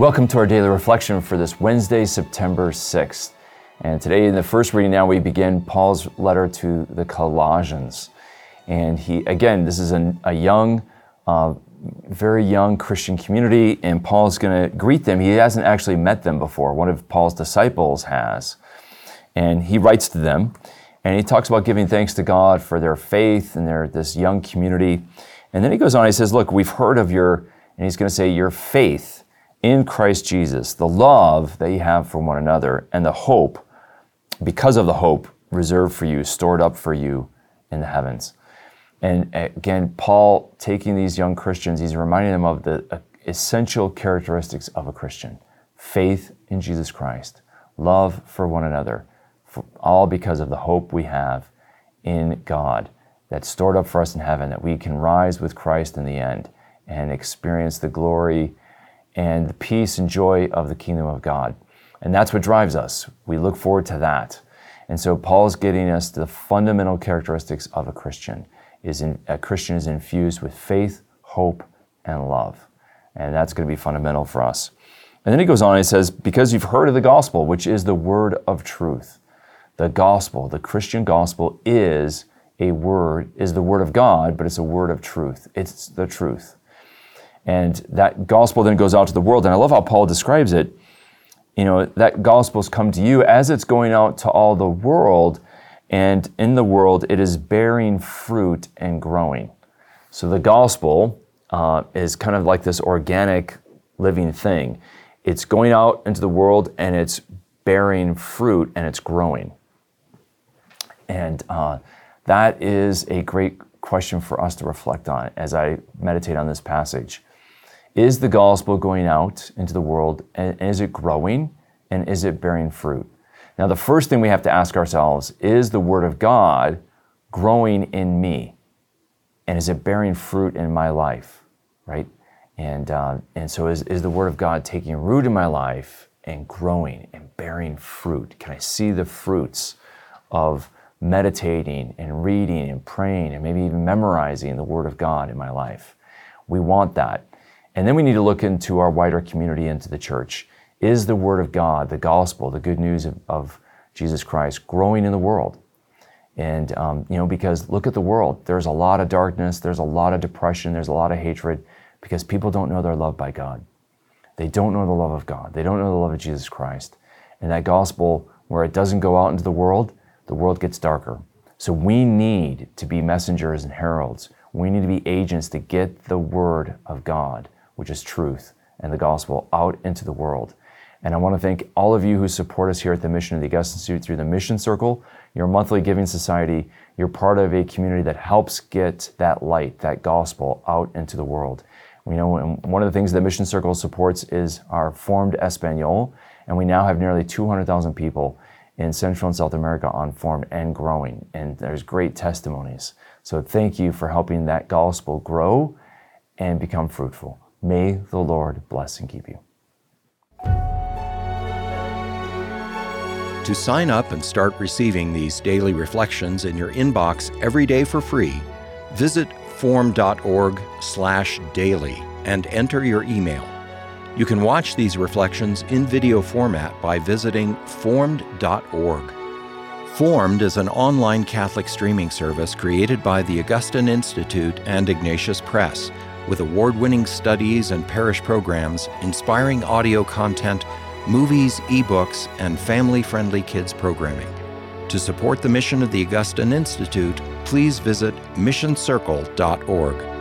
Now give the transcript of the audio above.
Welcome to our daily reflection for this Wednesday, September 6th. And today, in the first reading, now we begin Paul's letter to the Colossians. And he, again, this is a, a young, uh, very young Christian community, and Paul's going to greet them. He hasn't actually met them before. One of Paul's disciples has. And he writes to them, and he talks about giving thanks to God for their faith and their this young community. And then he goes on, he says, Look, we've heard of your, and he's going to say, your faith in Christ Jesus, the love that you have for one another, and the hope, because of the hope reserved for you, stored up for you in the heavens. And again, Paul taking these young Christians, he's reminding them of the essential characteristics of a Christian faith in Jesus Christ, love for one another, for all because of the hope we have in God that's stored up for us in heaven, that we can rise with Christ in the end and experience the glory and the peace and joy of the kingdom of God. And that's what drives us. We look forward to that. And so Paul's getting us to the fundamental characteristics of a Christian. Is in, a Christian is infused with faith, hope, and love. And that's going to be fundamental for us. And then he goes on and he says, Because you've heard of the gospel, which is the word of truth. The gospel, the Christian gospel, is a word, is the word of God, but it's a word of truth. It's the truth. And that gospel then goes out to the world. And I love how Paul describes it. You know, that gospel's come to you as it's going out to all the world. And in the world, it is bearing fruit and growing. So the gospel uh, is kind of like this organic living thing. It's going out into the world and it's bearing fruit and it's growing. And uh, that is a great question for us to reflect on as I meditate on this passage. Is the gospel going out into the world and is it growing and is it bearing fruit? Now, the first thing we have to ask ourselves is the Word of God growing in me? And is it bearing fruit in my life? Right? And, uh, and so, is, is the Word of God taking root in my life and growing and bearing fruit? Can I see the fruits of meditating and reading and praying and maybe even memorizing the Word of God in my life? We want that. And then we need to look into our wider community, into the church. Is the Word of God, the gospel, the good news of, of Jesus Christ growing in the world? And, um, you know, because look at the world. There's a lot of darkness, there's a lot of depression, there's a lot of hatred because people don't know they're loved by God. They don't know the love of God, they don't know the love of Jesus Christ. And that gospel, where it doesn't go out into the world, the world gets darker. So we need to be messengers and heralds. We need to be agents to get the word of God which is truth and the gospel, out into the world. And I want to thank all of you who support us here at the Mission of the Augustine Institute through the Mission Circle, your monthly giving society. You're part of a community that helps get that light, that gospel out into the world. We know one of the things the Mission Circle supports is our Formed Espanol, and we now have nearly 200,000 people in Central and South America on Formed and growing. And there's great testimonies. So thank you for helping that gospel grow and become fruitful. May the Lord bless and keep you. To sign up and start receiving these daily reflections in your inbox every day for free, visit formed.org/daily and enter your email. You can watch these reflections in video format by visiting formed.org. Formed is an online Catholic streaming service created by the Augustine Institute and Ignatius Press with award winning studies and parish programs, inspiring audio content, movies, ebooks, and family friendly kids programming. To support the mission of the Augustine Institute, please visit missioncircle.org.